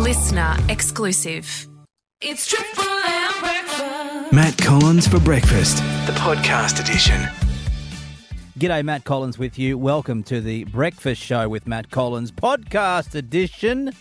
listener exclusive. It's Triple M breakfast. Matt Collins for breakfast, the podcast edition. G'day, Matt Collins with you. Welcome to the Breakfast Show with Matt Collins podcast edition.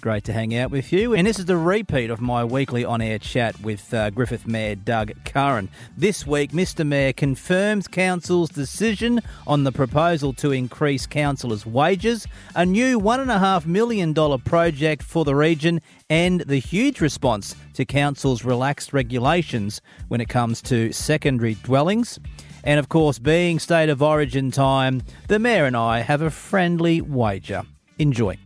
Great to hang out with you. And this is the repeat of my weekly on air chat with uh, Griffith Mayor Doug Curran. This week, Mr. Mayor confirms Council's decision on the proposal to increase councillors' wages, a new $1.5 million project for the region, and the huge response to Council's relaxed regulations when it comes to secondary dwellings. And of course, being state of origin time, the Mayor and I have a friendly wager. Enjoy.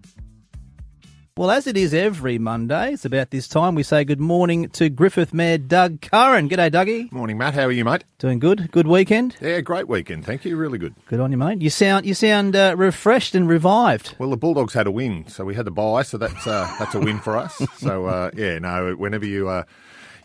Well, as it is every Monday, it's about this time we say good morning to Griffith Mayor Doug Curran. G'day, Dougie. Morning, Matt. How are you, mate? Doing good? Good weekend? Yeah, great weekend. Thank you. Really good. Good on you, mate. You sound you sound uh, refreshed and revived. Well, the Bulldogs had a win, so we had the bye, so that's uh, that's a win for us. So uh, yeah, no, whenever you uh,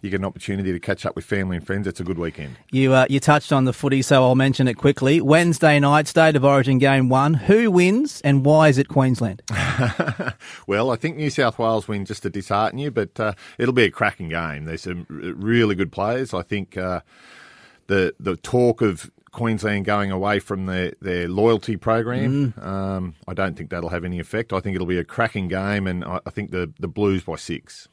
you get an opportunity to catch up with family and friends, it's a good weekend. You uh, you touched on the footy, so I'll mention it quickly. Wednesday night, State of Origin game one. Who wins and why is it Queensland? well, I think New South Wales win just to dishearten you, but uh, it'll be a cracking game. There's some really good players. I think uh, the the talk of Queensland going away from their, their loyalty program. Mm. Um, I don't think that'll have any effect. I think it'll be a cracking game, and I, I think the, the Blues by six.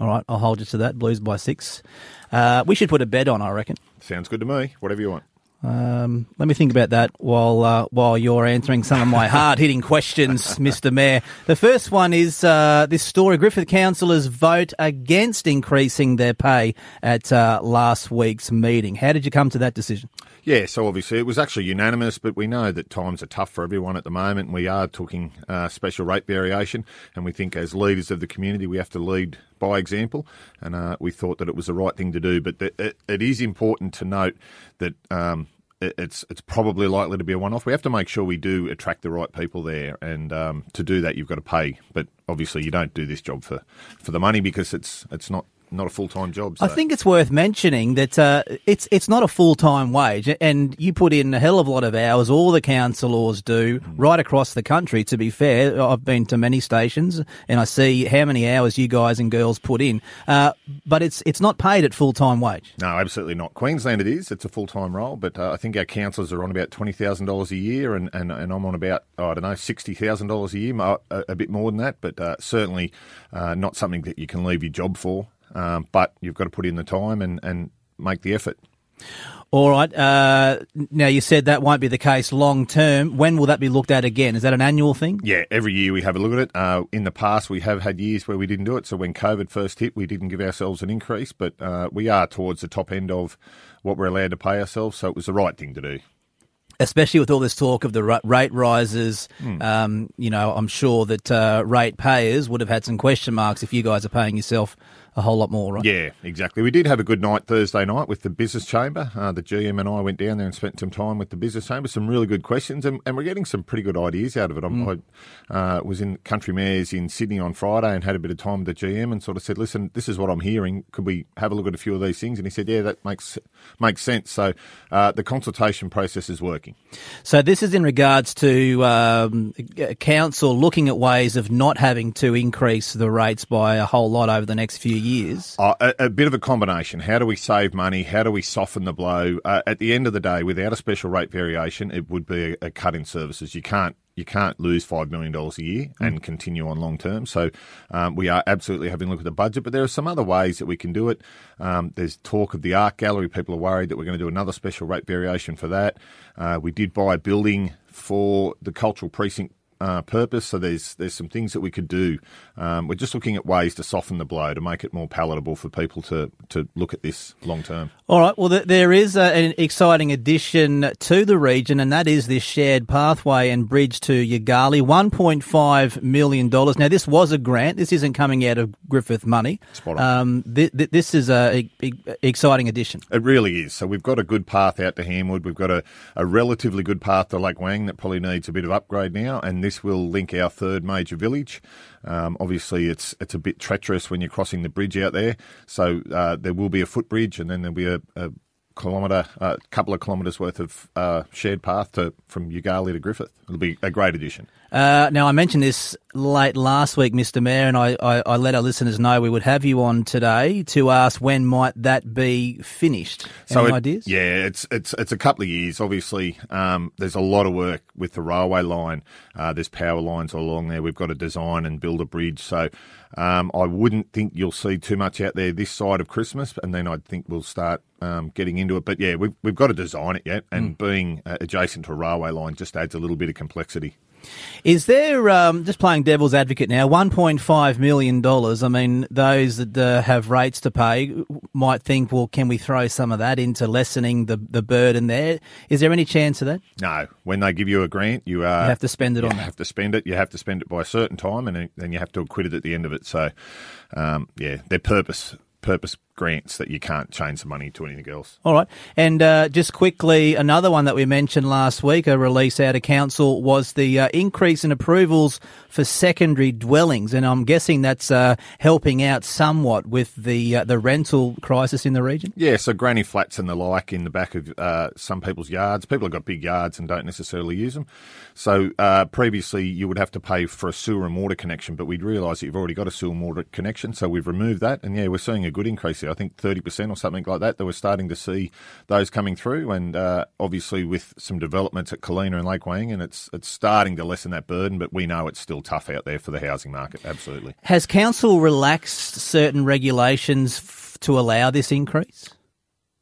All right, I'll hold you to that. Blues by six. Uh, we should put a bet on, I reckon. Sounds good to me. Whatever you want. Um, let me think about that while uh, while you're answering some of my hard hitting questions, Mr. Mayor. The first one is uh, this story: Griffith councillors vote against increasing their pay at uh, last week's meeting. How did you come to that decision? Yeah, so obviously it was actually unanimous, but we know that times are tough for everyone at the moment. We are talking uh, special rate variation, and we think as leaders of the community, we have to lead by example, and uh, we thought that it was the right thing to do. But it, it is important to note that. Um, it's it's probably likely to be a one off. We have to make sure we do attract the right people there, and um, to do that, you've got to pay. But obviously, you don't do this job for, for the money because it's it's not not a full time job. So. I think it's worth mentioning that uh, it's it's not a full time wage, and you put in a hell of a lot of hours. All the councillors do mm. right across the country. To be fair, I've been to many stations, and I see how many hours you guys and girls put in. Uh, but it's it's not paid at full time wage. No, absolutely not. Queensland, it is. It's a full time role, but uh, I think our councillors are on about twenty thousand dollars a year, and, and, and I'm on about oh, I don't know sixty thousand dollars a year, a, a, bit more than that, but uh, certainly uh, not something that you can leave your job for. Um, but you've got to put in the time and, and make the effort. All right. Uh, now you said that won't be the case long term. When will that be looked at again? Is that an annual thing? Yeah, every year we have a look at it. Uh, in the past, we have had years where we didn't do it. So when COVID first hit, we didn't give ourselves an increase, but uh, we are towards the top end of what we're allowed to pay ourselves. So it was the right thing to do especially with all this talk of the rate rises. Mm. Um, you know, I'm sure that uh, rate payers would have had some question marks if you guys are paying yourself a whole lot more, right? Yeah, exactly. We did have a good night Thursday night with the business chamber. Uh, the GM and I went down there and spent some time with the business chamber. Some really good questions, and, and we're getting some pretty good ideas out of it. Mm. I uh, was in Country Mayors in Sydney on Friday and had a bit of time with the GM and sort of said, "Listen, this is what I'm hearing. Could we have a look at a few of these things?" And he said, "Yeah, that makes makes sense." So uh, the consultation process is working. So this is in regards to um, council looking at ways of not having to increase the rates by a whole lot over the next few years years? Uh, a, a, bit of a combination. How do we save money? How do we soften the blow? Uh, at the end of the day, without a special rate variation, it would be a, a cut in services. You can't you can't lose five million dollars a year mm. and continue on long term. So um, we are absolutely having a look at the budget, but there are some other ways that we can do it. Um, there's talk of the art gallery. People are worried that we're going to do another special rate variation for that. Uh, we did buy a building for the cultural precinct uh, purpose. So there's there's some things that we could do. Um, we're just looking at ways to soften the blow to make it more palatable for people to to look at this long term. All right. Well, there is a, an exciting addition to the region, and that is this shared pathway and bridge to Yoogali, one point five million dollars. Now, this was a grant. This isn't coming out of Griffith money. Spot on. Um, th- th- this is a, a, exciting addition. It really is. So we've got a good path out to Hanwood. We've got a, a relatively good path to Lake Wyangan that probably needs a bit of upgrade now, and this will link our third major village. Um, obviously, it's it's a bit treacherous when you're crossing the bridge out there, so uh, there will be a footbridge, and then there'll be a, a kilometre, a uh, couple of kilometres worth of uh, shared path to from Yoogali to Griffith. It'll be a great addition. Uh, now, I mentioned this late last week, Mr. Mayor, and I, I, I, let our listeners know we would have you on today to ask when might that be finished. Any it, ideas? Yeah, it's it's it's a couple of years. Obviously, um, there's a lot of work with the railway line. Uh, there's power lines all along there. We've got to design and build a bridge. So um, I wouldn't think you'll see too much out there this side of Christmas, and then I think we'll start um, getting into it. But yeah, we've we've got to design it yet, and mm. being uh, adjacent to a railway line just adds a little bit of complexity. Is there um, just playing devil's advocate now? One point five million dollars. I mean, those that uh, have rates to pay might think, well, can we throw some of that into lessening the the burden there? Is there any chance of that? No. When they give you a grant, you, uh, you have to spend it you on. You have to spend it. You have to spend it by a certain time, and then you have to acquit it at the end of it. So, um, yeah, their purpose purpose grants that you can't change the money to anything else. All right. And uh, just quickly, another one that we mentioned last week, a release out of council, was the uh, increase in approvals for secondary dwellings. And I'm guessing that's uh, helping out somewhat with the uh, the rental crisis in the region? Yeah, so granny flats and the like in the back of uh, some people's yards. People have got big yards and don't necessarily use them. So uh, previously you would have to pay for a sewer and water connection, but we'd realised that you've already got a sewer and water connection, so we've removed that. And yeah, we're seeing a good increase I think 30% or something like that, that we're starting to see those coming through. And uh, obviously, with some developments at Collina and Lake Wyangan and it's, it's starting to lessen that burden, but we know it's still tough out there for the housing market, absolutely. Has Council relaxed certain regulations f- to allow this increase?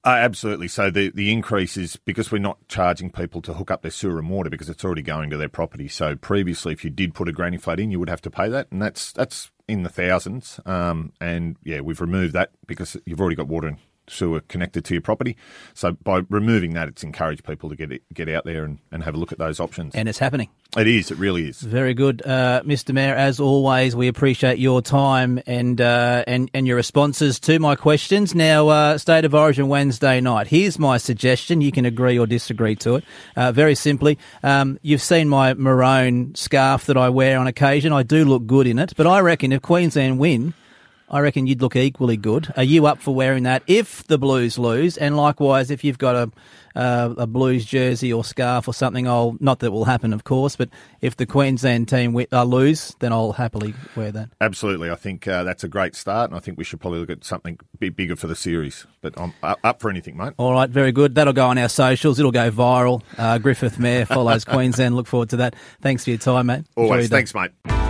Uh, absolutely. So the, the increase is because we're not charging people to hook up their sewer and water because it's already going to their property. So previously, if you did put a granny flat in, you would have to pay that, and that's that's in the thousands. Um, and yeah, we've removed that because you've already got water and sewer connected to your property. So by removing that, it's encouraged people to get get out there and, and have a look at those options. And it's happening. It is. It really is. Very good, uh, Mr. Mayor. As always, we appreciate your time and uh, and and your responses to my questions. Now, uh, State of Origin Wednesday night. Here's my suggestion. You can agree or disagree to it. Uh, very simply, um, you've seen my maroon scarf that I wear on occasion. I do look good in it, but I reckon if Queensland win I reckon you'd look equally good. Are you up for wearing that if the Blues lose? And likewise, if you've got a uh, a Blues jersey or scarf or something, I'll not that will happen, of course, but if the Queensland team uh, lose, then I'll happily wear that. Absolutely, I think uh, that's a great start, and I think we should probably look at something bit bigger for the series. But I'm up for anything, mate. All right, very good. That'll go on our socials. It'll go viral. Uh, Griffith Mayor follows Queensland. Look forward to that. Thanks for your time, mate. Always. Thanks, mate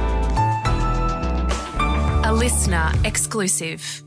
listener exclusive.